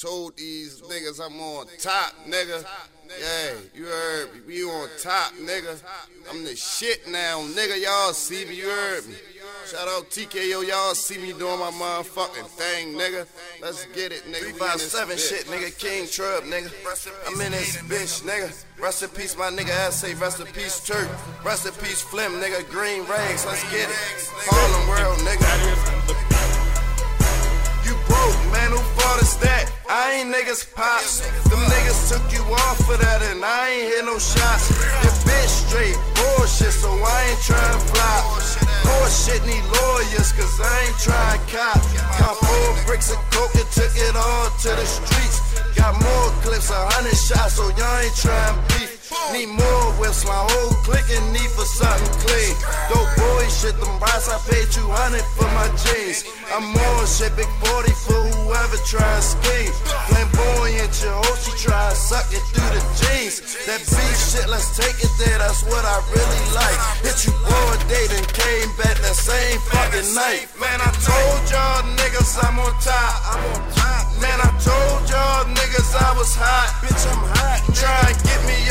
Told these niggas I'm on top, nigga. Yeah, you heard me. We on top, nigga. I'm the shit now, nigga. Y'all see me, you heard me. Shout out TKO, y'all see me doing my motherfucking thing, nigga. Let's get it, nigga. 357 shit, nigga. King Troub, nigga. I'm in this bitch, nigga. Rest in peace, my nigga ass say rest in peace, Turk. Rest in peace, Flim, nigga. Green Rags, let's get it. Harlem World, nigga. Man, who fought us that? I ain't niggas pops. Them niggas took you off for that, and I ain't hit no shots. Your bitch straight bullshit, so I ain't tryna flop. Bullshit need lawyers, cause I ain't trying cop. Cop four bricks of coke and took it all to the streets. Got more clips, a hundred shots, so y'all ain't trying beef. Need more whips, my whole clique in need for something clean. Dope boy shit, them rights I paid 200 for my jeans. I'm on shit, big 40 for whoever tries scheme. Flamboyant, your hoe, she try suck it through the jeans. That beef shit, let's take it there, that's what I really like. Hit you broad day, then came back that same fucking night. Man, I told y'all niggas I'm on top. I'm on top. Man, I told y'all niggas I was hot. Bitch, I'm hot. Try and get me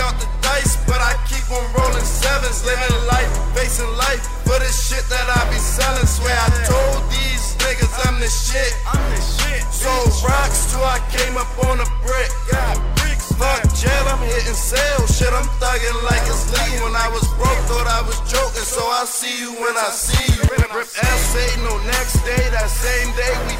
sevens, living life, facing life for this shit that I be selling. Swear I told these niggas I'm the shit. I'm the shit. So rocks till I came up on a brick. Fuck jail, I'm hitting sales. Shit, I'm thugging like it's lean. When I was broke, thought I was joking. So I see you when I see you. Rip essay, no next day. That same day we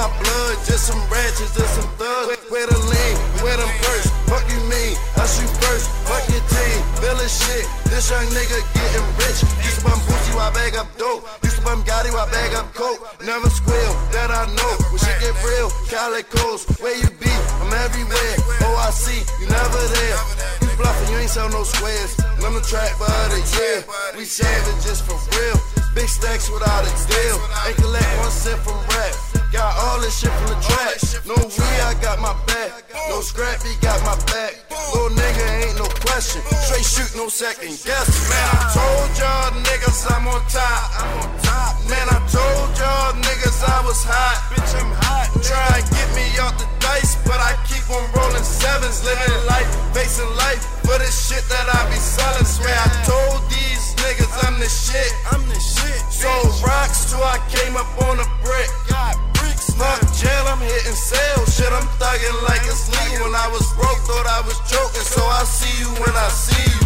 my blood, just some ratchets and some thugs. Where the lean, where them purse. Fuck you mean, I shoot first. Fuck your team, feeling shit. This young nigga getting rich. Used to bum Gucci I bag up dope. Used to bum Gotti I bag up coke. Never squeal, that I know. When shit get real, Calicos, where you be? I'm everywhere. Oh, I see, you never there. You bluffing, you ain't sell no squares. I'm the track by the year. We just for real. Big stacks without a deal. Ain't collect one cent from rap. Got all this shit from the track. No weed, I got my back. No scrappy, got my back. Little nigga ain't no question. Straight shoot, no second guess. Man, I told y'all niggas I'm on top. I'm on top. Man, I told y'all niggas I was hot. Bitch, I'm hot. Try and get me off the dice, but I keep on rolling sevens, living life, facing life shit. So rocks till I came up on a brick. Got bricks. Fuck jail, I'm hitting sales. Shit, I'm thugging like it's legal. When I was broke, thought I was joking. So I see you when I see you.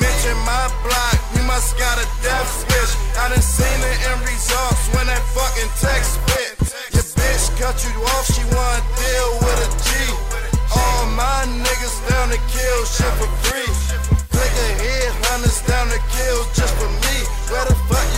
Mention my block, you must got a death switch. I done seen the end results when that fucking text spit. Your bitch cut you off, she wanna deal with a G. All my niggas down to kill shit for free. Click a head, hunters down to kill just for me. Where the fuck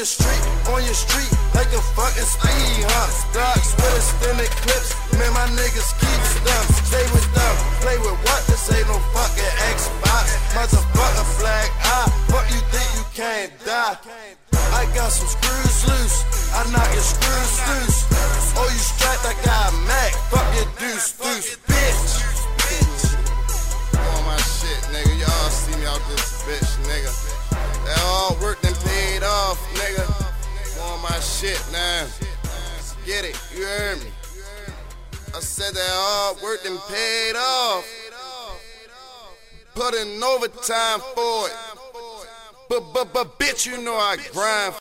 your street, on your street, like a fucking speed hump. Stocks with extended clips, man, my niggas keep stumps. Stay with them, play with what? This ain't no fucking Xbox. Motherfucker flag eye, fuck you think you can't die? I got some screws loose, I knock your screws loose. Oh, you strapped, I got a Mac, fuck your deuce, deuce, shit. Let's get it, you hear me. I said that all worked and paid off. Put in overtime for it. But, but, but, bitch, you know I grind